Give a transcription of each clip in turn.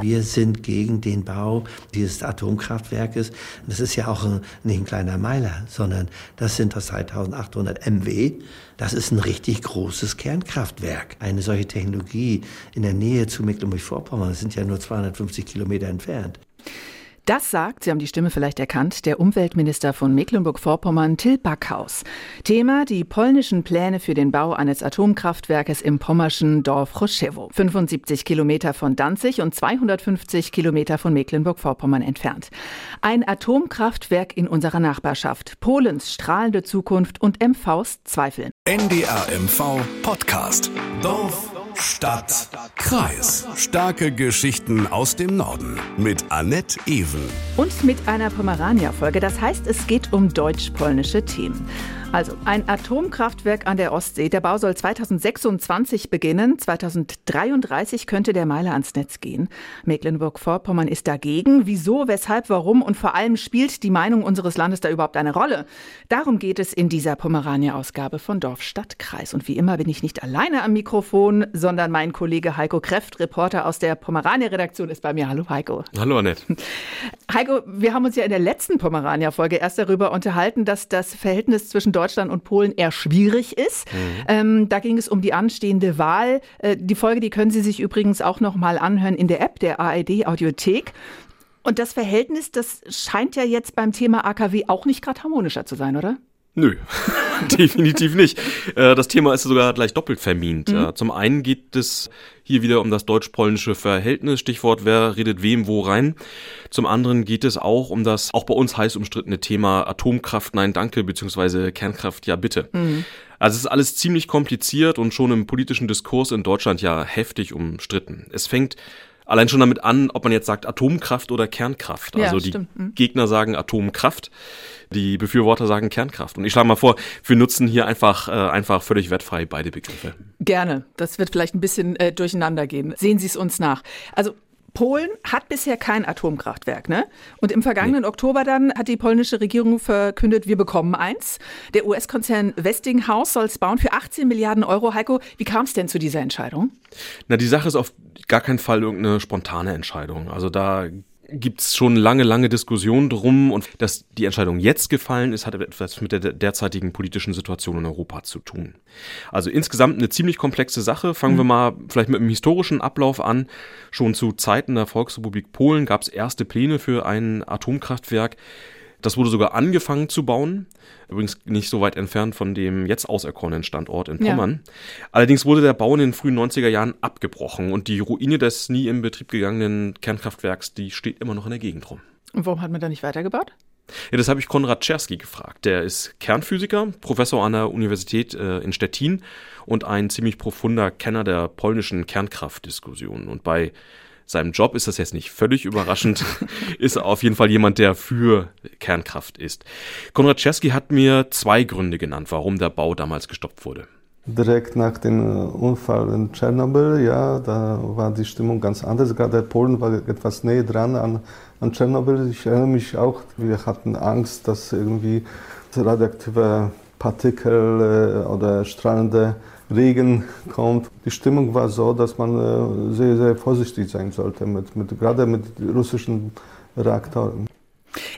Wir sind gegen den Bau dieses Atomkraftwerkes. Das ist ja auch ein, nicht ein kleiner Meiler, sondern das sind das 3800 MW. Das ist ein richtig großes Kernkraftwerk. Eine solche Technologie in der Nähe zu Mecklenburg-Vorpommern, das sind ja nur 250 Kilometer entfernt. Das sagt, Sie haben die Stimme vielleicht erkannt, der Umweltminister von Mecklenburg-Vorpommern, Till Backhaus. Thema die polnischen Pläne für den Bau eines Atomkraftwerkes im pommerschen Dorf Choszewo, 75 Kilometer von Danzig und 250 Kilometer von Mecklenburg-Vorpommern entfernt. Ein Atomkraftwerk in unserer Nachbarschaft, Polens strahlende Zukunft und MVs Zweifel. NDR MV Podcast. Dorf Stadt, Kreis. Starke Geschichten aus dem Norden mit Annette Ewen. Und mit einer Pomerania-Folge. Das heißt, es geht um deutsch-polnische Themen. Also ein Atomkraftwerk an der Ostsee. Der Bau soll 2026 beginnen. 2033 könnte der Meiler ans Netz gehen. Mecklenburg-Vorpommern ist dagegen. Wieso, weshalb, warum und vor allem spielt die Meinung unseres Landes da überhaupt eine Rolle? Darum geht es in dieser Pomerania-Ausgabe von Dorf, Stadt, Kreis. Und wie immer bin ich nicht alleine am Mikrofon, sondern mein Kollege Heiko Kreft, Reporter aus der Pomerania-Redaktion, ist bei mir. Hallo Heiko. Hallo Annette. Heiko, wir haben uns ja in der letzten Pomerania-Folge erst darüber unterhalten, dass das Verhältnis zwischen Deutschland und Polen eher schwierig ist. Mhm. Ähm, da ging es um die anstehende Wahl. Äh, die Folge, die können Sie sich übrigens auch noch mal anhören in der App der ARD Audiothek. Und das Verhältnis, das scheint ja jetzt beim Thema AKW auch nicht gerade harmonischer zu sein, oder? Nö, definitiv nicht. Äh, das Thema ist sogar gleich doppelt vermint. Mhm. Zum einen geht es hier wieder um das deutsch-polnische Verhältnis, Stichwort wer redet wem wo rein. Zum anderen geht es auch um das auch bei uns heiß umstrittene Thema Atomkraft nein danke beziehungsweise Kernkraft ja bitte. Mhm. Also es ist alles ziemlich kompliziert und schon im politischen Diskurs in Deutschland ja heftig umstritten. Es fängt allein schon damit an, ob man jetzt sagt Atomkraft oder Kernkraft. Also ja, die. Mhm. Gegner sagen Atomkraft. Die Befürworter sagen Kernkraft. Und ich schlage mal vor, wir nutzen hier einfach, äh, einfach völlig wertfrei beide Begriffe. Gerne. Das wird vielleicht ein bisschen äh, durcheinander gehen. Sehen Sie es uns nach. Also Polen hat bisher kein Atomkraftwerk, ne? Und im vergangenen nee. Oktober dann hat die polnische Regierung verkündet, wir bekommen eins. Der US-Konzern Westinghouse soll es bauen für 18 Milliarden Euro. Heiko, wie kam es denn zu dieser Entscheidung? Na, die Sache ist auf gar keinen Fall irgendeine spontane Entscheidung. Also da gibt es schon lange, lange Diskussionen drum und dass die Entscheidung jetzt gefallen ist, hat etwas mit der derzeitigen politischen Situation in Europa zu tun. Also insgesamt eine ziemlich komplexe Sache. Fangen mhm. wir mal vielleicht mit dem historischen Ablauf an. Schon zu Zeiten der Volksrepublik Polen gab es erste Pläne für ein Atomkraftwerk. Das wurde sogar angefangen zu bauen. Übrigens nicht so weit entfernt von dem jetzt auserkorenen Standort in Pommern. Ja. Allerdings wurde der Bau in den frühen 90er Jahren abgebrochen und die Ruine des nie in Betrieb gegangenen Kernkraftwerks, die steht immer noch in der Gegend rum. Und warum hat man da nicht weitergebaut? Ja, das habe ich Konrad Czerski gefragt. Der ist Kernphysiker, Professor an der Universität äh, in Stettin und ein ziemlich profunder Kenner der polnischen Kernkraftdiskussion. Und bei seinem Job ist das jetzt nicht völlig überraschend, ist auf jeden Fall jemand, der für Kernkraft ist. Konrad Czerski hat mir zwei Gründe genannt, warum der Bau damals gestoppt wurde. Direkt nach dem äh, Unfall in Tschernobyl, ja, da war die Stimmung ganz anders. Gerade Polen war etwas näher dran an, an Tschernobyl. Ich erinnere mich auch, wir hatten Angst, dass irgendwie radioaktive Partikel äh, oder strahlende Regen kommt. Die Stimmung war so, dass man äh, sehr, sehr vorsichtig sein sollte, mit, mit, gerade mit russischen Reaktoren.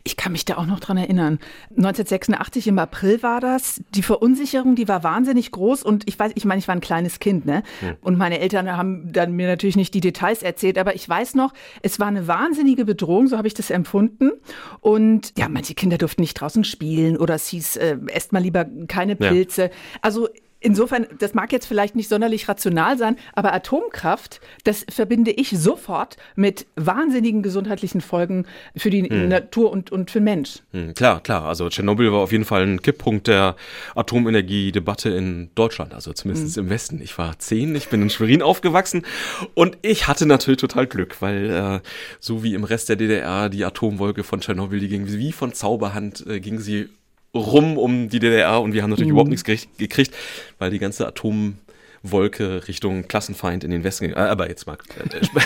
Ich kann mich da auch noch dran erinnern. 1986 im April war das. Die Verunsicherung, die war wahnsinnig groß und ich weiß, ich meine, ich war ein kleines Kind, ne? Hm. Und meine Eltern haben dann mir natürlich nicht die Details erzählt, aber ich weiß noch, es war eine wahnsinnige Bedrohung, so habe ich das empfunden. Und ja, manche Kinder durften nicht draußen spielen oder es hieß, äh, esst mal lieber keine Pilze. Ja. Also Insofern, das mag jetzt vielleicht nicht sonderlich rational sein, aber Atomkraft, das verbinde ich sofort mit wahnsinnigen gesundheitlichen Folgen für die hm. Natur und, und für den Mensch. Hm, klar, klar. Also Tschernobyl war auf jeden Fall ein Kipppunkt der Atomenergiedebatte in Deutschland, also zumindest hm. im Westen. Ich war zehn, ich bin in Schwerin aufgewachsen und ich hatte natürlich total Glück, weil äh, so wie im Rest der DDR die Atomwolke von Tschernobyl, die ging wie von Zauberhand, äh, ging sie rum um die DDR und wir haben natürlich mhm. überhaupt nichts gekriegt, weil die ganze Atom Wolke Richtung Klassenfeind in den Westen gegangen. Äh, aber jetzt mal,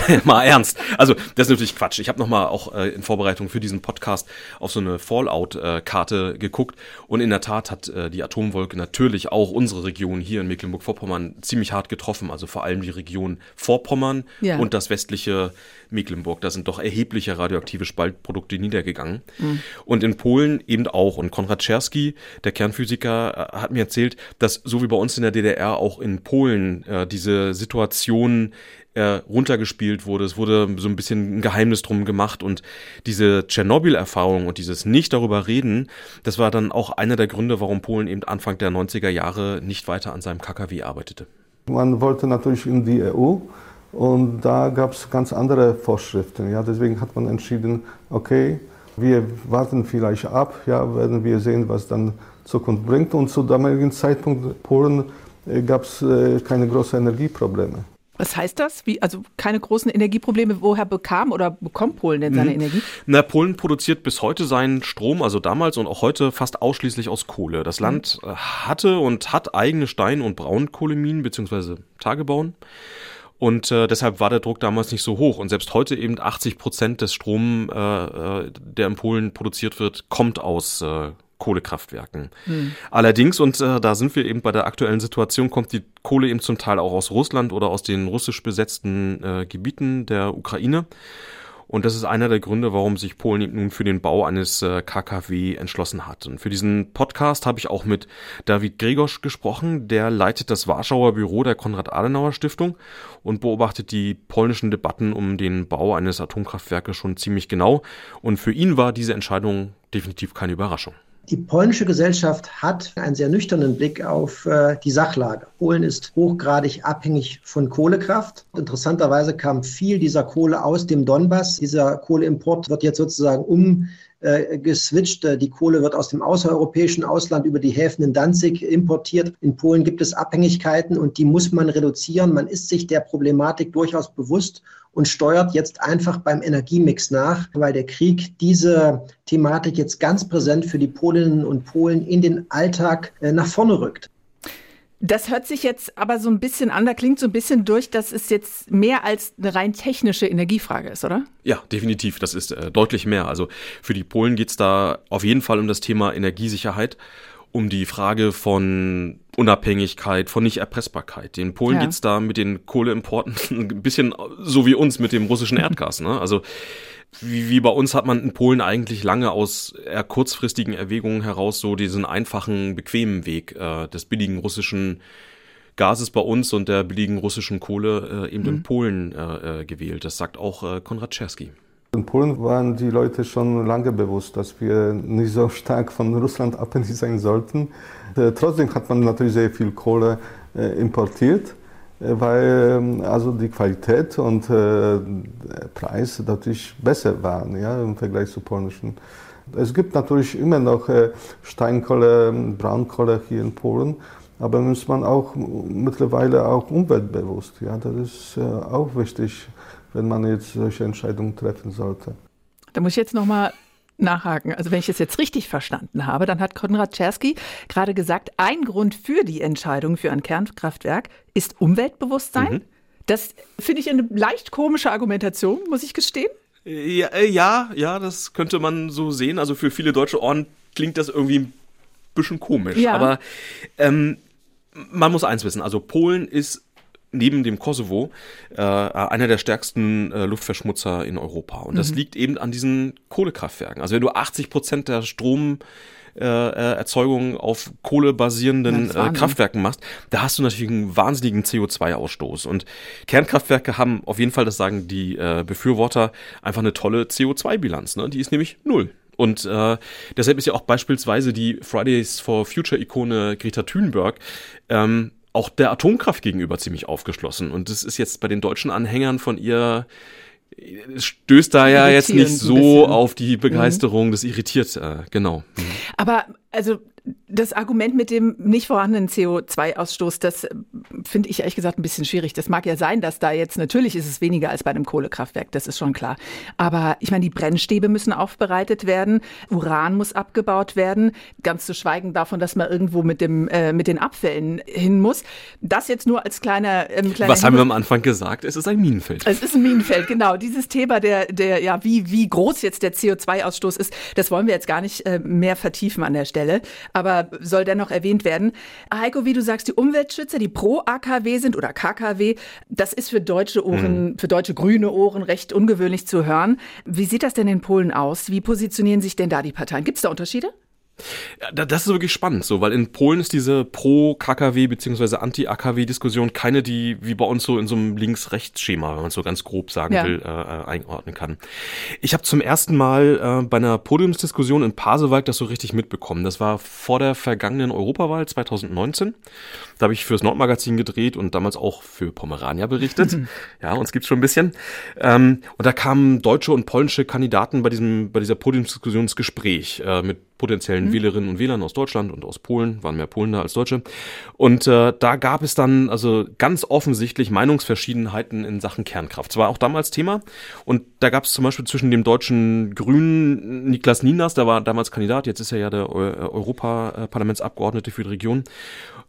äh, mal ernst. Also das ist natürlich Quatsch. Ich habe nochmal auch äh, in Vorbereitung für diesen Podcast auf so eine Fallout-Karte geguckt und in der Tat hat äh, die Atomwolke natürlich auch unsere Region hier in Mecklenburg-Vorpommern ziemlich hart getroffen. Also vor allem die Region Vorpommern ja. und das westliche Mecklenburg. Da sind doch erhebliche radioaktive Spaltprodukte niedergegangen. Mhm. Und in Polen eben auch. Und Konrad Czerski, der Kernphysiker, äh, hat mir erzählt, dass so wie bei uns in der DDR auch in Polen äh, diese Situation äh, runtergespielt wurde. Es wurde so ein bisschen ein Geheimnis drum gemacht und diese Tschernobyl-Erfahrung und dieses nicht darüber reden, das war dann auch einer der Gründe, warum Polen eben Anfang der 90er Jahre nicht weiter an seinem KKW arbeitete. Man wollte natürlich in die EU und da gab es ganz andere Vorschriften. Ja, deswegen hat man entschieden, okay, wir warten vielleicht ab, ja, werden wir sehen, was dann Zukunft bringt. Und zu damaligen Zeitpunkt Polen gab es äh, keine großen Energieprobleme. Was heißt das? Wie, also keine großen Energieprobleme. Woher bekam oder bekommt Polen denn seine mhm. Energie? Na, Polen produziert bis heute seinen Strom, also damals und auch heute fast ausschließlich aus Kohle. Das mhm. Land mhm. hatte und hat eigene Stein- und Braunkohleminen bzw. Tagebauen. Und äh, deshalb war der Druck damals nicht so hoch. Und selbst heute eben 80 Prozent des Strom, äh, äh, der in Polen produziert wird, kommt aus äh, Kohlekraftwerken. Hm. Allerdings, und äh, da sind wir eben bei der aktuellen Situation, kommt die Kohle eben zum Teil auch aus Russland oder aus den russisch besetzten äh, Gebieten der Ukraine. Und das ist einer der Gründe, warum sich Polen nun für den Bau eines äh, KKW entschlossen hat. Und für diesen Podcast habe ich auch mit David Gregosch gesprochen. Der leitet das Warschauer Büro der Konrad-Adenauer-Stiftung und beobachtet die polnischen Debatten um den Bau eines Atomkraftwerkes schon ziemlich genau. Und für ihn war diese Entscheidung definitiv keine Überraschung. Die polnische Gesellschaft hat einen sehr nüchternen Blick auf äh, die Sachlage. Polen ist hochgradig abhängig von Kohlekraft. Interessanterweise kam viel dieser Kohle aus dem Donbass. Dieser Kohleimport wird jetzt sozusagen um äh, geswitcht. Die Kohle wird aus dem außereuropäischen Ausland über die Häfen in Danzig importiert. In Polen gibt es Abhängigkeiten und die muss man reduzieren. Man ist sich der Problematik durchaus bewusst und steuert jetzt einfach beim Energiemix nach, weil der Krieg diese Thematik jetzt ganz präsent für die Polinnen und Polen in den Alltag äh, nach vorne rückt. Das hört sich jetzt aber so ein bisschen an, da klingt so ein bisschen durch, dass es jetzt mehr als eine rein technische Energiefrage ist, oder? Ja, definitiv. Das ist äh, deutlich mehr. Also für die Polen geht es da auf jeden Fall um das Thema Energiesicherheit um die Frage von Unabhängigkeit, von Nicht-Erpressbarkeit. In Polen ja. geht's da mit den Kohleimporten ein bisschen so wie uns mit dem russischen Erdgas. Ne? Also wie, wie bei uns hat man in Polen eigentlich lange aus eher kurzfristigen Erwägungen heraus so diesen einfachen, bequemen Weg äh, des billigen russischen Gases bei uns und der billigen russischen Kohle äh, eben mhm. in Polen äh, äh, gewählt. Das sagt auch äh, Konrad Czerski. In Polen waren die Leute schon lange bewusst, dass wir nicht so stark von Russland abhängig sein sollten. Äh, trotzdem hat man natürlich sehr viel Kohle äh, importiert, äh, weil ähm, also die Qualität und der Preis natürlich besser waren ja, im Vergleich zu polnischen. Es gibt natürlich immer noch Steinkohle, Braunkohle hier in Polen, aber muss man auch mittlerweile auch umweltbewusst. Ja, das ist auch wichtig wenn man jetzt solche Entscheidungen treffen sollte. Da muss ich jetzt nochmal nachhaken. Also wenn ich es jetzt richtig verstanden habe, dann hat Konrad Czerski gerade gesagt, ein Grund für die Entscheidung für ein Kernkraftwerk ist Umweltbewusstsein. Mhm. Das finde ich eine leicht komische Argumentation, muss ich gestehen. Ja, äh, ja, ja, das könnte man so sehen. Also für viele deutsche Ohren klingt das irgendwie ein bisschen komisch. Ja. Aber ähm, man muss eins wissen, also Polen ist neben dem Kosovo äh, einer der stärksten äh, Luftverschmutzer in Europa. Und das mhm. liegt eben an diesen Kohlekraftwerken. Also wenn du 80 Prozent der Strom äh, äh, Erzeugung auf kohlebasierenden äh, Kraftwerken machst, da hast du natürlich einen wahnsinnigen CO2-Ausstoß. Und Kernkraftwerke haben auf jeden Fall, das sagen die äh, Befürworter, einfach eine tolle CO2-Bilanz. Ne? Die ist nämlich null. Und äh, deshalb ist ja auch beispielsweise die Fridays for Future-Ikone Greta Thunberg ähm, auch der Atomkraft gegenüber ziemlich aufgeschlossen. Und das ist jetzt bei den deutschen Anhängern von ihr es stößt da ja jetzt nicht so auf die Begeisterung, mhm. das irritiert, äh, genau. Mhm. Aber also Das Argument mit dem nicht vorhandenen CO2-Ausstoß, das äh, finde ich ehrlich gesagt ein bisschen schwierig. Das mag ja sein, dass da jetzt natürlich ist es weniger als bei einem Kohlekraftwerk, das ist schon klar. Aber ich meine, die Brennstäbe müssen aufbereitet werden, Uran muss abgebaut werden, ganz zu schweigen davon, dass man irgendwo mit dem äh, mit den Abfällen hin muss. Das jetzt nur als kleiner, ähm, kleiner Was haben wir am Anfang gesagt? Es ist ein Minenfeld. Es ist ein Minenfeld, genau. Dieses Thema der der ja wie wie groß jetzt der CO2-Ausstoß ist, das wollen wir jetzt gar nicht äh, mehr vertiefen an der Stelle aber soll dennoch erwähnt werden. Heiko, wie du sagst, die Umweltschützer, die pro AKW sind oder KKW, das ist für deutsche Ohren, mhm. für deutsche grüne Ohren recht ungewöhnlich zu hören. Wie sieht das denn in Polen aus? Wie positionieren sich denn da die Parteien? Gibt es da Unterschiede? Das ist wirklich spannend, so, weil in Polen ist diese Pro-KKW bzw. Anti-AKW-Diskussion keine, die wie bei uns so in so einem Links-Rechts-Schema, wenn man es so ganz grob sagen ja. will, äh, äh, einordnen kann. Ich habe zum ersten Mal äh, bei einer Podiumsdiskussion in Pasewalk das so richtig mitbekommen. Das war vor der vergangenen Europawahl 2019. Da habe ich fürs Nordmagazin gedreht und damals auch für Pomerania berichtet. ja, uns gibt's schon ein bisschen. Ähm, und da kamen deutsche und polnische Kandidaten bei diesem bei dieser Podiumsdiskussion ins Gespräch äh, mit potenziellen mhm. Wählerinnen und Wählern aus Deutschland und aus Polen, waren mehr Polen da als Deutsche. Und äh, da gab es dann also ganz offensichtlich Meinungsverschiedenheiten in Sachen Kernkraft. Das war auch damals Thema. Und da gab es zum Beispiel zwischen dem deutschen Grünen Niklas Ninas, der war damals Kandidat, jetzt ist er ja der Europaparlamentsabgeordnete für die Region,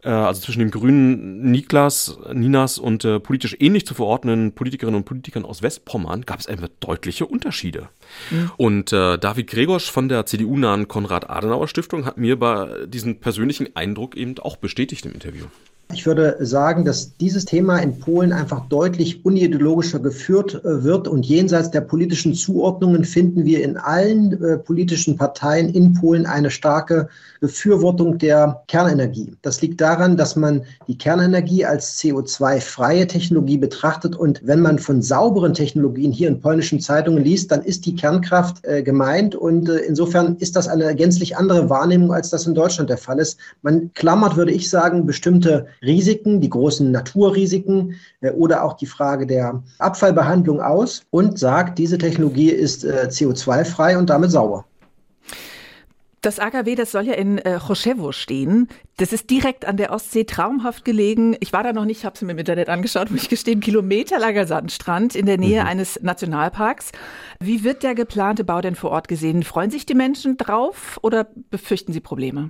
äh, also zwischen dem grünen Niklas, Ninas und äh, politisch ähnlich zu verordnenden Politikerinnen und Politikern aus Westpommern gab es einfach deutliche Unterschiede. Mhm. Und äh, David Gregorsch von der CDU-nahen Konrad-Adenauer-Stiftung hat mir bei diesem persönlichen Eindruck eben auch bestätigt im Interview. Ich würde sagen, dass dieses Thema in Polen einfach deutlich unideologischer geführt äh, wird und jenseits der politischen Zuordnungen finden wir in allen äh, politischen Parteien in Polen eine starke Befürwortung der Kernenergie. Das liegt daran, dass man die Kernenergie als CO2-freie Technologie betrachtet und wenn man von sauberen Technologien hier in polnischen Zeitungen liest, dann ist die Kernkraft äh, gemeint und äh, insofern ist das eine gänzlich andere Wahrnehmung, als das in Deutschland der Fall ist. Man klammert, würde ich sagen, bestimmte Risiken, die großen Naturrisiken äh, oder auch die Frage der Abfallbehandlung aus und sagt, diese Technologie ist äh, CO2-frei und damit sauber. Das AKW, das soll ja in äh, Choschewo stehen. Das ist direkt an der Ostsee, traumhaft gelegen. Ich war da noch nicht, habe es mir im Internet angeschaut, muss ich gestehen, kilometerlanger Sandstrand in der Nähe mhm. eines Nationalparks. Wie wird der geplante Bau denn vor Ort gesehen? Freuen sich die Menschen drauf oder befürchten sie Probleme?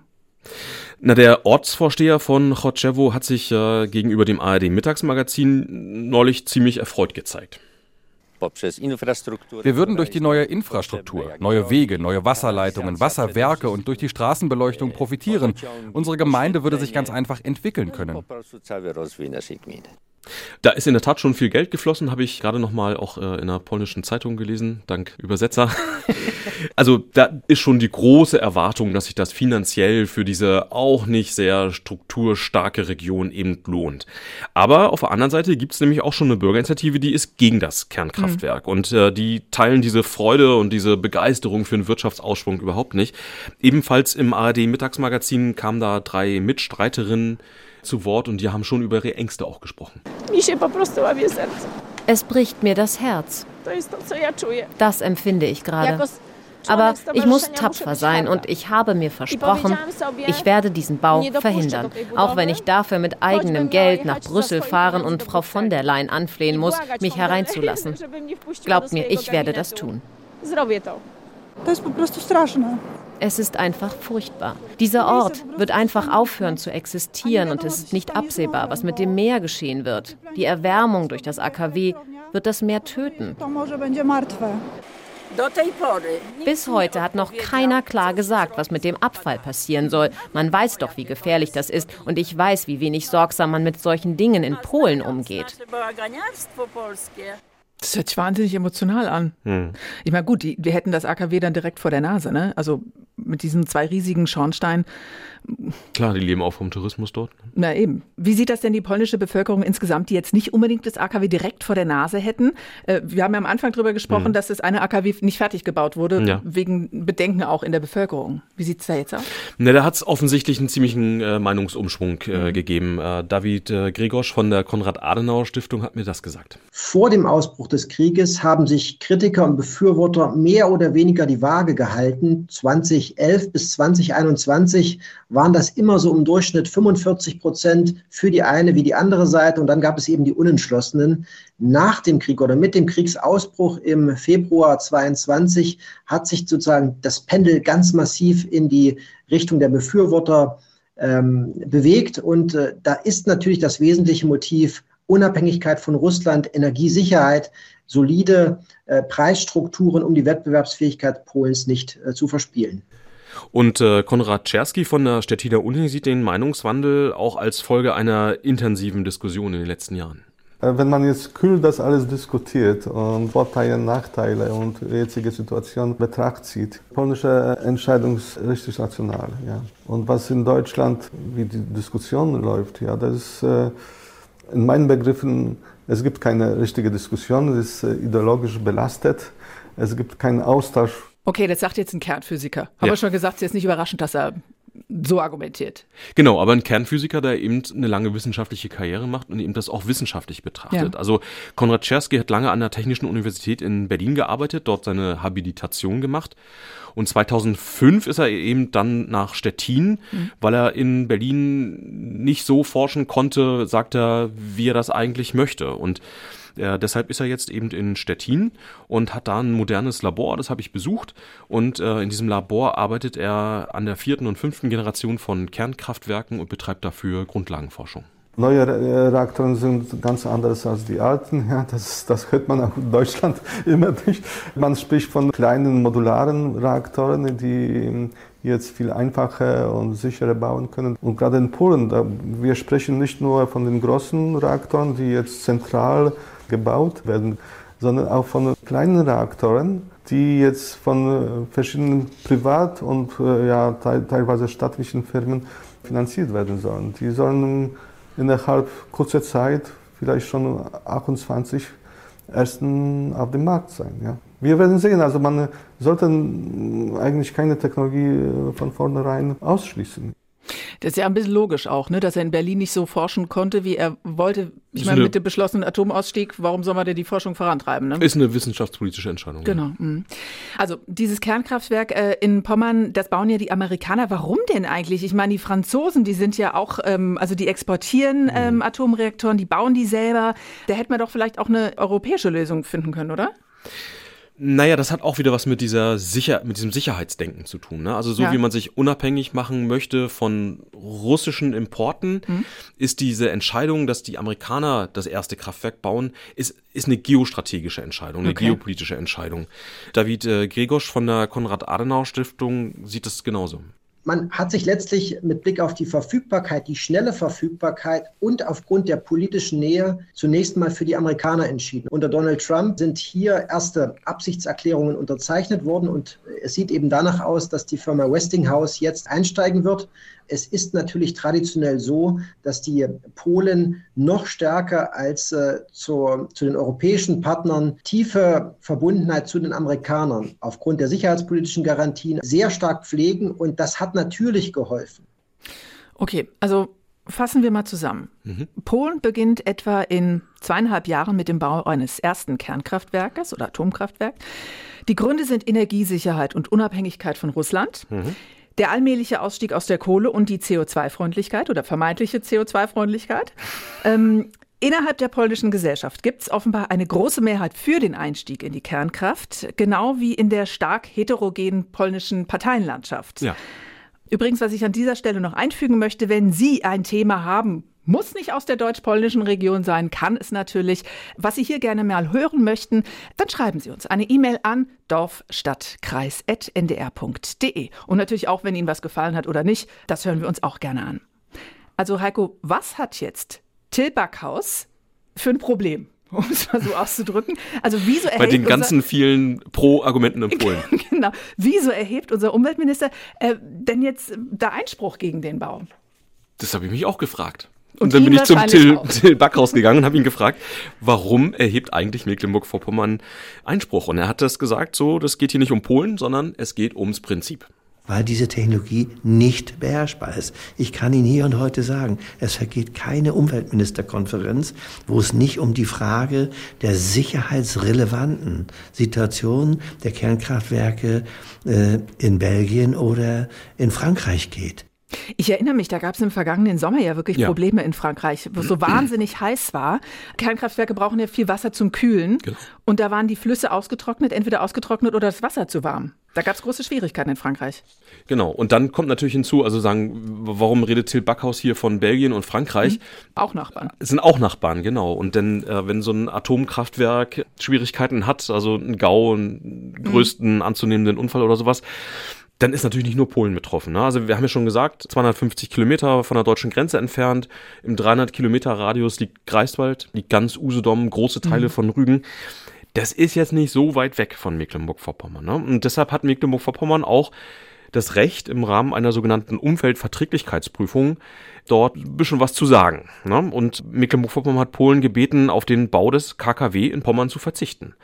Na, der Ortsvorsteher von Chochevo hat sich äh, gegenüber dem ARD Mittagsmagazin neulich ziemlich erfreut gezeigt. Wir würden durch die neue Infrastruktur, neue Wege, neue Wasserleitungen, Wasserwerke und durch die Straßenbeleuchtung profitieren. Unsere Gemeinde würde sich ganz einfach entwickeln können. Da ist in der Tat schon viel Geld geflossen, habe ich gerade noch mal auch äh, in einer polnischen Zeitung gelesen, dank Übersetzer. also da ist schon die große Erwartung, dass sich das finanziell für diese auch nicht sehr strukturstarke Region eben lohnt. Aber auf der anderen Seite gibt es nämlich auch schon eine Bürgerinitiative, die ist gegen das Kernkraftwerk. Mhm. Und äh, die teilen diese Freude und diese Begeisterung für einen Wirtschaftsausschwung überhaupt nicht. Ebenfalls im ARD-Mittagsmagazin kamen da drei Mitstreiterinnen zu Wort und die haben schon über ihre Ängste auch gesprochen. Es bricht mir das Herz. Das empfinde ich gerade. Aber ich muss tapfer sein und ich habe mir versprochen, ich werde diesen Bau verhindern. Auch wenn ich dafür mit eigenem Geld nach Brüssel fahren und Frau von der Leyen anflehen muss, mich hereinzulassen. Glaubt mir, ich werde das tun. Es ist einfach furchtbar. Dieser Ort wird einfach aufhören zu existieren und es ist nicht absehbar, was mit dem Meer geschehen wird. Die Erwärmung durch das AKW wird das Meer töten. Bis heute hat noch keiner klar gesagt, was mit dem Abfall passieren soll. Man weiß doch, wie gefährlich das ist und ich weiß, wie wenig sorgsam man mit solchen Dingen in Polen umgeht. Das hört sich wahnsinnig emotional an. Hm. Ich meine, gut, die, wir hätten das AKW dann direkt vor der Nase, ne? Also mit diesen zwei riesigen Schornsteinen. Klar, die leben auch vom Tourismus dort. Ne? Na eben. Wie sieht das denn die polnische Bevölkerung insgesamt, die jetzt nicht unbedingt das AKW direkt vor der Nase hätten? Äh, wir haben ja am Anfang darüber gesprochen, mhm. dass das eine AKW nicht fertig gebaut wurde, ja. wegen Bedenken auch in der Bevölkerung. Wie sieht es da jetzt aus? Na, da hat es offensichtlich einen ziemlichen äh, Meinungsumschwung äh, mhm. gegeben. Äh, David äh, Gregosch von der Konrad-Adenauer-Stiftung hat mir das gesagt. Vor dem Ausbruch des Krieges haben sich Kritiker und Befürworter mehr oder weniger die Waage gehalten. 20 2011 bis 2021 waren das immer so im Durchschnitt 45 Prozent für die eine wie die andere Seite. Und dann gab es eben die Unentschlossenen. Nach dem Krieg oder mit dem Kriegsausbruch im Februar 22 hat sich sozusagen das Pendel ganz massiv in die Richtung der Befürworter ähm, bewegt. Und äh, da ist natürlich das wesentliche Motiv Unabhängigkeit von Russland, Energiesicherheit, solide äh, Preisstrukturen, um die Wettbewerbsfähigkeit Polens nicht äh, zu verspielen. Und äh, Konrad Czerski von der Stettiner Uni sieht den Meinungswandel auch als Folge einer intensiven Diskussion in den letzten Jahren. Äh, wenn man jetzt kühl das alles diskutiert und Vorteile, Nachteile und jetzige Situation betracht zieht, polnische Entscheidung ist richtig rational. Ja. Und was in Deutschland, wie die Diskussion läuft, ja, das ist äh, in meinen Begriffen, es gibt keine richtige Diskussion, es ist äh, ideologisch belastet, es gibt keinen Austausch. Okay, das sagt jetzt ein Kernphysiker. Haben ja. wir schon gesagt, es ist nicht überraschend, dass er so argumentiert. Genau, aber ein Kernphysiker, der eben eine lange wissenschaftliche Karriere macht und eben das auch wissenschaftlich betrachtet. Ja. Also Konrad Czerski hat lange an der Technischen Universität in Berlin gearbeitet, dort seine Habilitation gemacht. Und 2005 ist er eben dann nach Stettin, mhm. weil er in Berlin nicht so forschen konnte, sagt er, wie er das eigentlich möchte. Und äh, deshalb ist er jetzt eben in Stettin und hat da ein modernes Labor, das habe ich besucht. Und äh, in diesem Labor arbeitet er an der vierten und fünften Generation von Kernkraftwerken und betreibt dafür Grundlagenforschung. Neue äh, Reaktoren sind ganz anders als die alten. Ja, das, das hört man auch in Deutschland immer nicht. Man spricht von kleinen modularen Reaktoren, die jetzt viel einfacher und sicherer bauen können. Und gerade in Polen, da, wir sprechen nicht nur von den großen Reaktoren, die jetzt zentral gebaut werden, sondern auch von kleinen Reaktoren, die jetzt von äh, verschiedenen Privat- und äh, ja, teilweise staatlichen Firmen finanziert werden sollen. Die sollen innerhalb kurzer Zeit vielleicht schon 28 ersten auf dem Markt sein. Ja. Wir werden sehen, also man sollte eigentlich keine Technologie äh, von vornherein ausschließen. Das ist ja ein bisschen logisch auch, ne, dass er in Berlin nicht so forschen konnte, wie er wollte. Ich meine, mit dem beschlossenen Atomausstieg, warum soll man denn die Forschung vorantreiben? Ne? Ist eine wissenschaftspolitische Entscheidung. Genau. Ja. Also dieses Kernkraftwerk äh, in Pommern, das bauen ja die Amerikaner. Warum denn eigentlich? Ich meine, die Franzosen, die sind ja auch, ähm, also die exportieren mhm. ähm, Atomreaktoren, die bauen die selber. Da hätte man doch vielleicht auch eine europäische Lösung finden können, oder? Naja, das hat auch wieder was mit dieser Sicher mit diesem Sicherheitsdenken zu tun. Ne? Also so ja. wie man sich unabhängig machen möchte von russischen Importen, mhm. ist diese Entscheidung, dass die Amerikaner das erste Kraftwerk bauen, ist, ist eine geostrategische Entscheidung, eine okay. geopolitische Entscheidung. David äh, Gregosch von der Konrad-Adenauer-Stiftung sieht das genauso man hat sich letztlich mit Blick auf die Verfügbarkeit, die schnelle Verfügbarkeit und aufgrund der politischen Nähe zunächst mal für die Amerikaner entschieden. Unter Donald Trump sind hier erste Absichtserklärungen unterzeichnet worden und es sieht eben danach aus, dass die Firma Westinghouse jetzt einsteigen wird. Es ist natürlich traditionell so, dass die Polen noch stärker als äh, zu, zu den europäischen Partnern tiefe Verbundenheit zu den Amerikanern aufgrund der sicherheitspolitischen Garantien sehr stark pflegen und das hat natürlich geholfen. Okay, also fassen wir mal zusammen. Mhm. Polen beginnt etwa in zweieinhalb Jahren mit dem Bau eines ersten Kernkraftwerkes oder Atomkraftwerks. Die Gründe sind Energiesicherheit und Unabhängigkeit von Russland. Mhm. Der allmähliche Ausstieg aus der Kohle und die CO2-Freundlichkeit oder vermeintliche CO2-Freundlichkeit. Ähm, Innerhalb der polnischen Gesellschaft gibt es offenbar eine große Mehrheit für den Einstieg in die Kernkraft, genau wie in der stark heterogenen polnischen Parteienlandschaft. Ja. Übrigens, was ich an dieser Stelle noch einfügen möchte, wenn Sie ein Thema haben, muss nicht aus der deutsch-polnischen Region sein, kann es natürlich. Was Sie hier gerne mal hören möchten, dann schreiben Sie uns eine E-Mail an dorfstadtkreis.ndr.de. Und natürlich auch, wenn Ihnen was gefallen hat oder nicht, das hören wir uns auch gerne an. Also Heiko, was hat jetzt Till Backhaus für ein Problem? um es mal so auszudrücken. Also wieso erhebt Bei den ganzen vielen Pro-Argumenten in Polen. genau. Wieso erhebt unser Umweltminister äh, denn jetzt da Einspruch gegen den Bau? Das habe ich mich auch gefragt. Und, dann bin ich zum Till, Till Backhaus gegangen und habe ihn gefragt, warum erhebt eigentlich Mecklenburg-Vorpommern Einspruch? Und er hat das gesagt, so, das geht hier nicht um Polen, sondern es geht ums Prinzip. weil diese Technologie nicht beherrschbar ist. Ich kann Ihnen hier und heute sagen, es vergeht keine Umweltministerkonferenz, wo es nicht um die Frage der sicherheitsrelevanten Situation der Kernkraftwerke äh, in Belgien oder in Frankreich geht. Ich erinnere mich, da gab es im vergangenen Sommer ja wirklich ja. Probleme in Frankreich, wo es so wahnsinnig heiß war. Kernkraftwerke brauchen ja viel Wasser zum Kühlen. Genau. Und da waren die Flüsse ausgetrocknet, entweder ausgetrocknet oder das Wasser zu warm. Da gab es große Schwierigkeiten in Frankreich. Genau. Und dann kommt natürlich hinzu, also sagen, warum redet Till Backhaus hier von Belgien und Frankreich? Mhm. Auch Nachbarn. Es sind auch Nachbarn, genau. Und denn, äh, wenn so ein Atomkraftwerk Schwierigkeiten hat, also einen GAU, einen größten mhm. anzunehmenden Unfall oder sowas, dann ist natürlich nicht nur Polen betroffen. Ne? Also wir haben ja schon gesagt, 250 Kilometer von der deutschen Grenze entfernt, im 300 Kilometer Radius liegt Greifswald, liegt ganz Usedom, große Teile mhm. von Rügen. Das ist jetzt nicht so weit weg von Mecklenburg-Vorpommern. Ne? Und deshalb hat Mecklenburg-Vorpommern auch das Recht, im Rahmen einer sogenannten Umweltverträglichkeitsprüfung dort ein bisschen was zu sagen. Ne? Und Mecklenburg-Vorpommern hat Polen gebeten, auf den Bau des KKW in Pommern zu verzichten.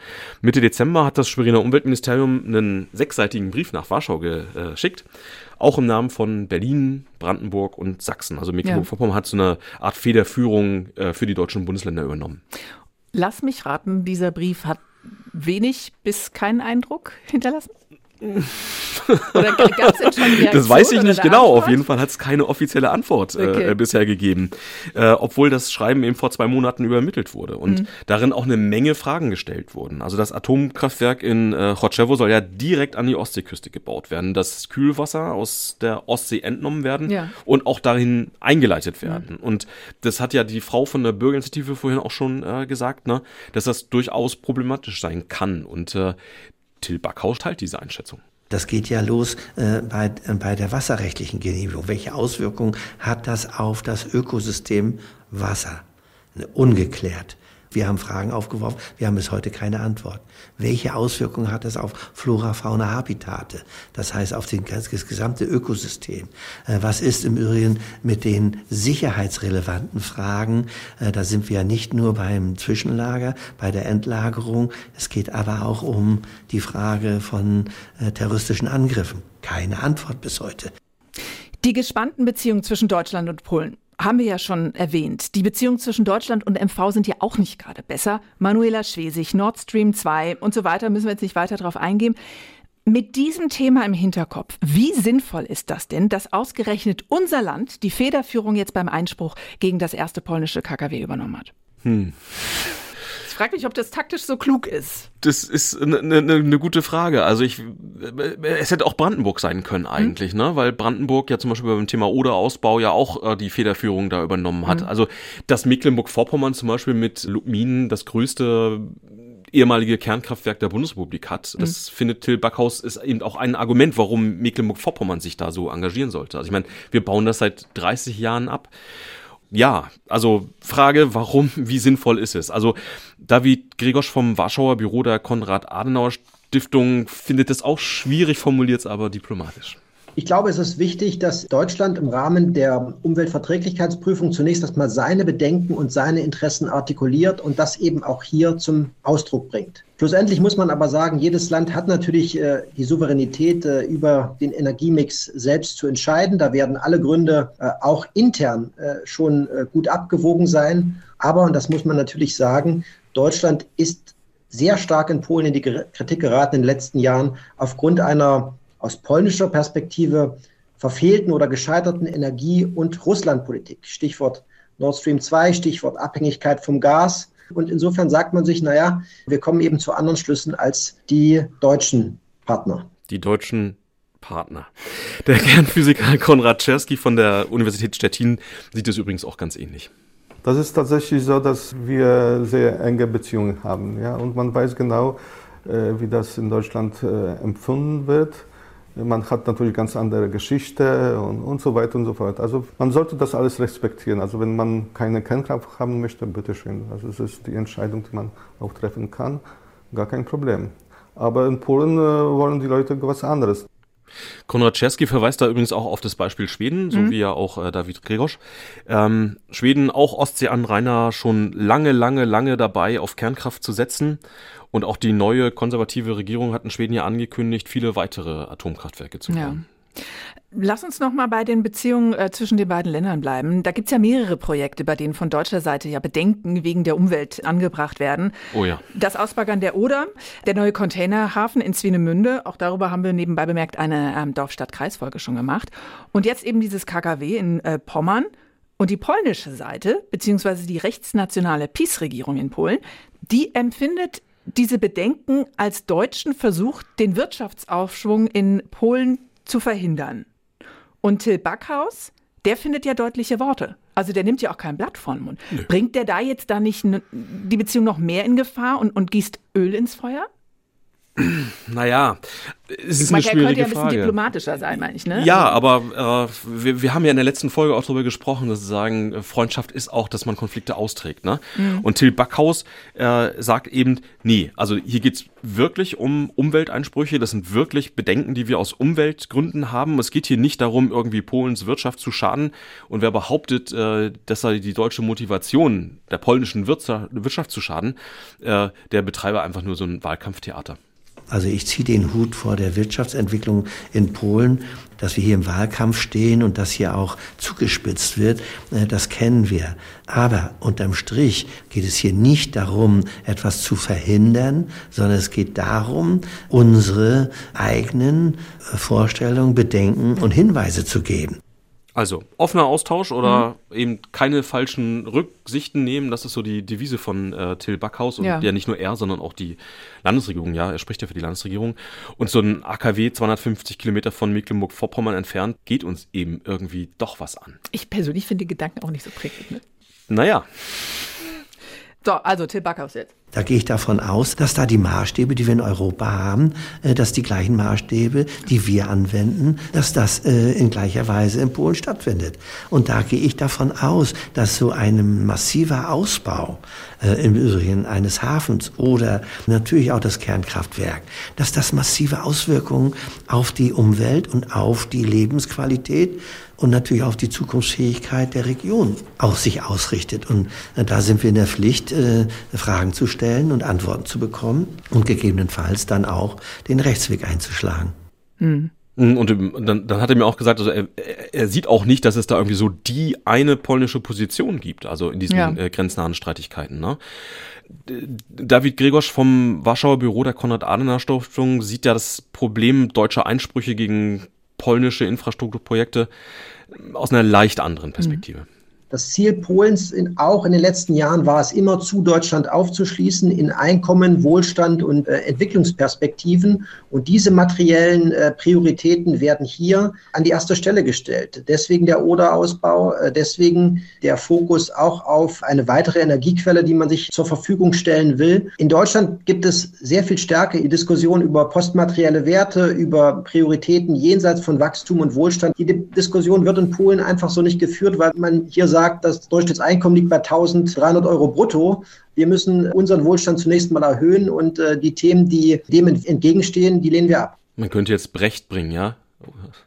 Mitte Dezember hat das Schweriner Umweltministerium einen sechsseitigen Brief nach Warschau geschickt, auch im Namen von Berlin, Brandenburg und Sachsen. Also Mecklenburg-Vorpommern ja. hat so eine Art Federführung äh, für die deutschen Bundesländer übernommen. Lass mich raten, dieser Brief hat wenig bis keinen Eindruck hinterlassen? Oder gab es schon Das weiß ich nicht genau. Antwort? Auf jeden Fall hat es keine offizielle Antwort äh, okay. bisher gegeben. Äh, obwohl das Schreiben eben vor zwei Monaten übermittelt wurde und mhm. darin auch eine Menge Fragen gestellt wurden. Also das Atomkraftwerk in äh, Chocevo soll ja direkt an die Ostseeküste gebaut werden. Das Kühlwasser aus der Ostsee entnommen werden ja. und auch dahin eingeleitet werden. Mhm. Und das hat ja die Frau von der Bürgerinitiative vorhin auch schon äh, gesagt, ne, dass das durchaus problematisch sein kann. Und äh, Till Backhaus teilt diese Einschätzung. Das geht ja los äh, bei, äh, bei der wasserrechtlichen Genehmigung. Welche Auswirkungen hat das auf das Ökosystem Wasser? Ungeklärt. Wir haben Fragen aufgeworfen, wir haben bis heute keine Antwort. Welche Auswirkungen hat das auf Flora, Fauna, Habitate? Das heißt auf den, das gesamte Ökosystem. Äh, was ist im Übrigen mit den sicherheitsrelevanten Fragen? Äh, da sind wir ja nicht nur beim Zwischenlager, bei der Endlagerung. Es geht aber auch um die Frage von äh, terroristischen Angriffen. Keine Antwort bis heute. Die gespannten Beziehungen zwischen Deutschland und Polen haben wir ja schon erwähnt. Die Beziehungen zwischen Deutschland und MV sind ja auch nicht gerade besser. Manuela Schwesig, Nord Stream 2 und so weiter, müssen wir jetzt nicht weiter darauf eingehen. Mit diesem Thema im Hinterkopf, wie sinnvoll ist das denn, dass ausgerechnet unser Land die Federführung jetzt beim Einspruch gegen das erste polnische KKW übernommen hat? Hm. Ich frage mich, ob das taktisch so klug ist. Das ist eine ne, ne gute Frage. Also ich, es hätte auch Brandenburg sein können hm? eigentlich, mhm. ne? Weil Brandenburg ja zum Beispiel beim Thema Oder-Ausbau ja auch äh, die Federführung da übernommen hat. Mhm. Also dass Mecklenburg-Vorpommern zum Beispiel mit Lubmin das größte ehemalige Kernkraftwerk der Bundesrepublik hat. Das mhm. findet Till Backhaus ist eben auch ein Argument, warum Mecklenburg-Vorpommern sich da so engagieren sollte. Also ich meine, wir bauen das seit 30 Jahren ab ja, also Frage, warum, wie sinnvoll ist es? Also David Gregosch vom Warschauer Büro der Konrad-Adenauer-Stiftung findet es auch schwierig formuliert, aber diplomatisch. Ich glaube, es ist wichtig, dass Deutschland im Rahmen der Umweltverträglichkeitsprüfung zunächst erstmal seine Bedenken und seine Interessen artikuliert und das eben auch hier zum Ausdruck bringt. Schlussendlich muss man aber sagen, jedes Land hat natürlich äh, die Souveränität, äh, über den Energiemix selbst zu entscheiden. Da werden alle Gründe äh, auch intern äh, schon äh, gut abgewogen sein. Aber, und das muss man natürlich sagen, Deutschland ist sehr stark in Polen in die Kritik geraten in den letzten Jahren aufgrund einer aus polnischer Perspektive verfehlten oder gescheiterten Energie- und Russlandpolitik. Stichwort Nord Stream 2, Stichwort Abhängigkeit vom Gas. Und insofern sagt man sich, naja, wir kommen eben zu anderen Schlüssen als die deutschen Partner. Die deutschen Partner. Der Kernphysiker Konrad Czerski von der Universität Stettin sieht es übrigens auch ganz ähnlich. Das ist tatsächlich so, dass wir sehr enge Beziehungen haben. Ja? Und man weiß genau, äh, wie das in Deutschland äh, empfunden wird. Man hat natürlich ganz andere Geschichte und, und so weiter und so fort. Also man sollte das alles respektieren. Also wenn man keine Kernkraft haben möchte, bitteschön. Also es ist die Entscheidung, die man auch treffen kann. Gar kein Problem. Aber in Polen äh, wollen die Leute was anderes. Konrad Czerski verweist da übrigens auch auf das Beispiel Schweden, so mhm. wie ja auch äh, David Gregosch. Ähm, Schweden, auch Ostseeanrainer, schon lange, lange, lange dabei, auf Kernkraft zu setzen. Und auch die neue konservative Regierung hat in Schweden ja angekündigt, viele weitere Atomkraftwerke zu bauen. Ja. Lass uns noch mal bei den Beziehungen äh, zwischen den beiden Ländern bleiben. Da gibt es ja mehrere Projekte, bei denen von deutscher Seite ja Bedenken wegen der Umwelt angebracht werden. Oh ja. Das Ausbaggern der Oder, der neue Containerhafen in Swinemünde, auch darüber haben wir nebenbei bemerkt eine ähm, Dorf-Stadt-Kreis-Folge schon gemacht. Und jetzt eben dieses KKW in äh, Pommern. Und die polnische Seite, beziehungsweise die rechtsnationale PiS-Regierung in Polen, die empfindet diese Bedenken als deutschen Versuch, den Wirtschaftsaufschwung in Polen zu verhindern. Und Till Backhaus, der findet ja deutliche Worte. Also der nimmt ja auch kein Blatt vor den Mund. Nö. Bringt der da jetzt da nicht die Beziehung noch mehr in Gefahr und, und gießt Öl ins Feuer? Naja, es ist Man eine schwierige könnte ja ein bisschen diplomatischer sein, meine ich, ne? Ja, aber äh, wir, wir haben ja in der letzten Folge auch darüber gesprochen, dass sie sagen, Freundschaft ist auch, dass man Konflikte austrägt. Ne? Mhm. Und Till Backhaus äh, sagt eben, nee, also hier geht's wirklich um Umwelteinsprüche, das sind wirklich Bedenken, die wir aus Umweltgründen haben. Es geht hier nicht darum, irgendwie Polens Wirtschaft zu schaden. Und wer behauptet, äh, dass sei die deutsche Motivation der polnischen Wirtschaft, Wirtschaft zu schaden, äh, der betreibe einfach nur so ein Wahlkampftheater. Also ich ziehe den Hut vor der Wirtschaftsentwicklung in Polen, dass wir hier im Wahlkampf stehen und dass hier auch zugespitzt wird, äh, das kennen wir. Aber unterm Strich geht es hier nicht darum, etwas zu verhindern, sondern es geht darum, unsere eigenen äh, Vorstellungen, Bedenken und Hinweise zu geben. Also offener Austausch oder mhm. eben keine falschen Rücksichten nehmen, das ist so die Devise von äh, Till Backhaus und ja. ja. nicht nur er, sondern auch die Landesregierung, ja, er spricht ja für die Landesregierung. Und so ein AKW 250 Kilometer von Mecklenburg-Vorpommern entfernt geht uns eben irgendwie doch was an. Ich persönlich finde die Gedanken auch nicht so prägend. Ne? Naja. So, also Till Backhaus jetzt. Da gehe ich davon aus, dass da die Maßstäbe, die wir in Europa haben, äh, dass die gleichen Maßstäbe, die wir anwenden, dass das äh, in gleicher Weise in Polen stattfindet. Und da gehe ich davon aus, dass so ein massiver Ausbau äh, im Übrigen eines Hafens oder natürlich auch das Kernkraftwerk, dass das massive Auswirkungen auf die Umwelt und auf die Lebensqualität und natürlich auf die Zukunftsfähigkeit der Region auch sich ausrichtet. Und da sind wir in der Pflicht, Fragen zu stellen und Antworten zu bekommen und gegebenenfalls dann auch den Rechtsweg einzuschlagen. Mhm. Und dann, dann hat er mir auch gesagt, also er, er sieht auch nicht, dass es da irgendwie so die eine polnische Position gibt, also in diesen ja. äh, grenznahen Streitigkeiten. Ne? David Gregosch vom Warschauer Büro der Konrad-Adenauer-Stiftung sieht ja das Problem deutscher Einsprüche gegen polnische Infrastrukturprojekte aus einer leicht anderen Perspektive. Mhm. Das Ziel Polens in, auch in den letzten Jahren war es immer zu Deutschland aufzuschließen in Einkommen, Wohlstand und äh, Entwicklungsperspektiven. Und diese materiellen äh, Prioritäten werden hier an die erste Stelle gestellt. Deswegen der Oder-Ausbau, äh, deswegen der Fokus auch auf eine weitere Energiequelle, die man sich zur Verfügung stellen will. In Deutschland gibt es sehr viel stärker die Diskussion über postmaterielle Werte, über Prioritäten jenseits von Wachstum und Wohlstand. Die Diskussion wird in Polen einfach so nicht geführt, weil man hier sagt, sagt, das Durchschnittseinkommen liegt bei 1300 Euro brutto. Wir müssen unseren Wohlstand zunächst mal erhöhen und äh, die Themen, die dem entgegenstehen, die lehnen wir ab. Man könnte jetzt Brecht bringen, ja?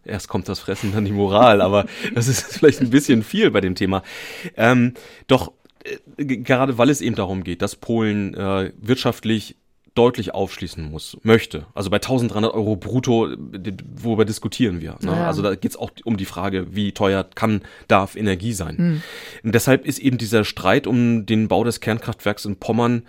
Erst kommt das Fressen, dann die Moral, aber das ist vielleicht ein bisschen viel bei dem Thema. Ähm, doch äh, gerade weil es eben darum geht, dass Polen äh, wirtschaftlich deutlich aufschließen muss, möchte. Also bei 1300 Euro brutto, worüber diskutieren wir. Ne? Ja. Also da geht es auch um die Frage, wie teuer kann, darf Energie sein. Hm. Und deshalb ist eben dieser Streit um den Bau des Kernkraftwerks in Pommern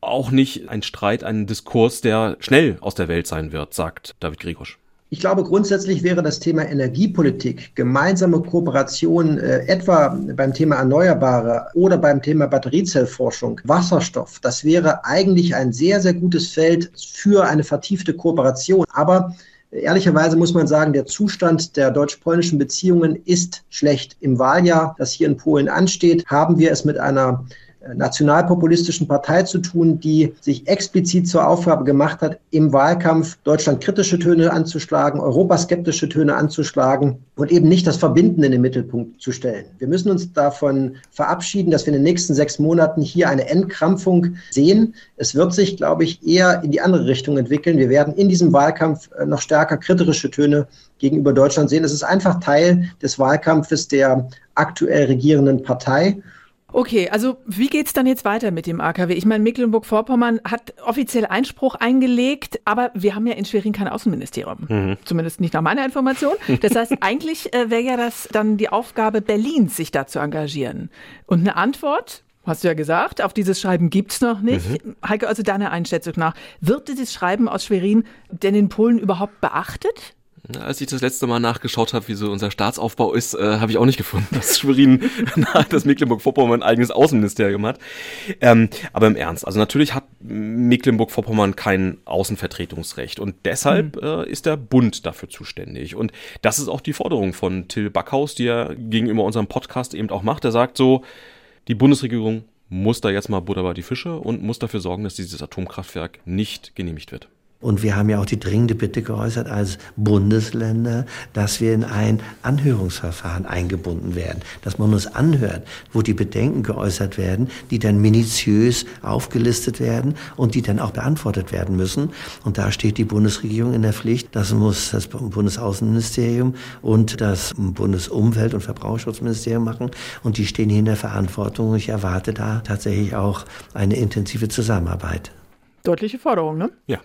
auch nicht ein Streit, ein Diskurs, der schnell aus der Welt sein wird, sagt David Gregosch. Ich glaube, grundsätzlich wäre das Thema Energiepolitik, gemeinsame Kooperation, äh, etwa beim Thema Erneuerbare oder beim Thema Batteriezellforschung, Wasserstoff, das wäre eigentlich ein sehr, sehr gutes Feld für eine vertiefte Kooperation. Aber Ehrlicherweise muss man sagen, der Zustand der deutsch-polnischen Beziehungen ist schlecht. Im Wahljahr, das hier in Polen ansteht, haben wir es mit einer nationalpopulistischen Partei zu tun, die sich explizit zur Aufgabe gemacht hat, im Wahlkampf Deutschland kritische Töne anzuschlagen, europaskeptische Töne anzuschlagen und eben nicht das Verbinden in den Mittelpunkt zu stellen. Wir müssen uns davon verabschieden, dass wir in den nächsten sechs Monaten hier eine Entkrampfung sehen. Es wird sich, glaube ich, eher in die andere Richtung entwickeln. Wir werden in diesem Wahlkampf äh, noch stärker kritische Töne gegenüber Deutschland sehen. Es ist einfach Teil des Wahlkampfes der aktuell regierenden Partei. Okay, also wie geht's dann jetzt weiter mit dem AKW? Ich meine, Mecklenburg-Vorpommern hat offiziell Einspruch eingelegt, aber wir haben ja in Schwerin kein Außenministerium. Mhm. Zumindest nicht nach meiner Information. Das heißt, eigentlich äh, wäre ja das dann die Aufgabe Berlins, sich da zu engagieren. Und eine Antwort Hast du ja gesagt, auf dieses Schreiben gibt's noch nicht. Mhm. Heike, also deiner Einschätzung nach, wird dieses Schreiben aus Schwerin denn in Polen überhaupt beachtet? Als ich das letzte Mal nachgeschaut habe, wie so unser Staatsaufbau ist, äh, habe ich auch nicht gefunden, dass Schwerin das Mecklenburg-Vorpommern ein eigenes Außenministerium hat. Ähm, aber im Ernst, also natürlich hat Mecklenburg-Vorpommern kein Außenvertretungsrecht und deshalb mhm. äh, ist der Bund dafür zuständig. Und das ist auch die Forderung von Till Backhaus, die er gegenüber unserem Podcast eben auch macht. Er sagt so, die Bundesregierung muss da jetzt mal Butter bei die Fische und muss dafür sorgen, dass dieses Atomkraftwerk nicht genehmigt wird. Und wir haben ja auch die dringende Bitte geäußert als Bundesländer, dass wir in ein Anhörungsverfahren eingebunden werden, dass man uns anhört, wo die Bedenken geäußert werden, die dann minutiös aufgelistet werden und die dann auch beantwortet werden müssen. Und da steht die Bundesregierung in der Pflicht, das muss das Bundesaußenministerium und das Bundesumwelt- und Verbraucherschutzministerium machen. Und die stehen hier in der Verantwortung. Ich erwarte da tatsächlich auch eine intensive Zusammenarbeit. Deutliche Forderung, ne? Ja.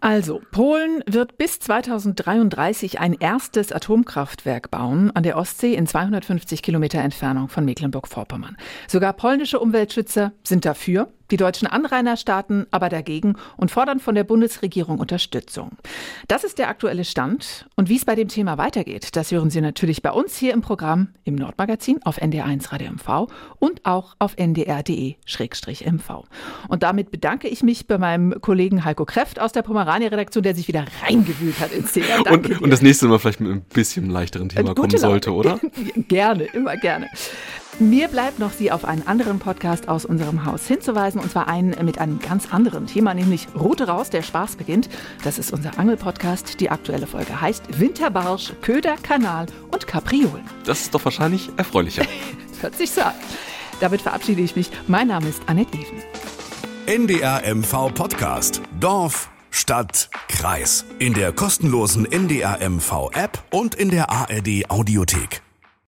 Also, Polen wird bis 2033 ein erstes Atomkraftwerk bauen an der Ostsee in 250 Kilometer Entfernung von Mecklenburg-Vorpommern. Sogar polnische Umweltschützer sind dafür die deutschen Anrainerstaaten aber dagegen und fordern von der Bundesregierung Unterstützung. Das ist der aktuelle Stand. Und wie es bei dem Thema weitergeht, das hören Sie natürlich bei uns hier im Programm im Nordmagazin auf NDR1 Radio MV und auch auf ndr.de-mv. Und damit bedanke ich mich bei meinem Kollegen Heiko Kreft aus der Pomerania-Redaktion, der sich wieder reingewühlt hat ins Thema. Und, und, das nächste Mal vielleicht mit einem bisschen leichteren Thema äh, kommen sollte, oder? gerne, immer gerne. Mir bleibt noch, Sie auf einen anderen Podcast aus unserem Haus hinzuweisen, und zwar einen mit einem ganz anderen Thema, nämlich Route raus, der Spaß beginnt. Das ist unser Angelpodcast. Die aktuelle Folge heißt Winterbarsch, Köder, Kanal und Kapriolen. Das ist doch wahrscheinlich erfreulicher. Hört sich so an. Damit verabschiede ich mich. Mein Name ist Annette Even. NDR MV Podcast. Dorf, Stadt, Kreis. In der kostenlosen NDR MV App und in der ARD Audiothek.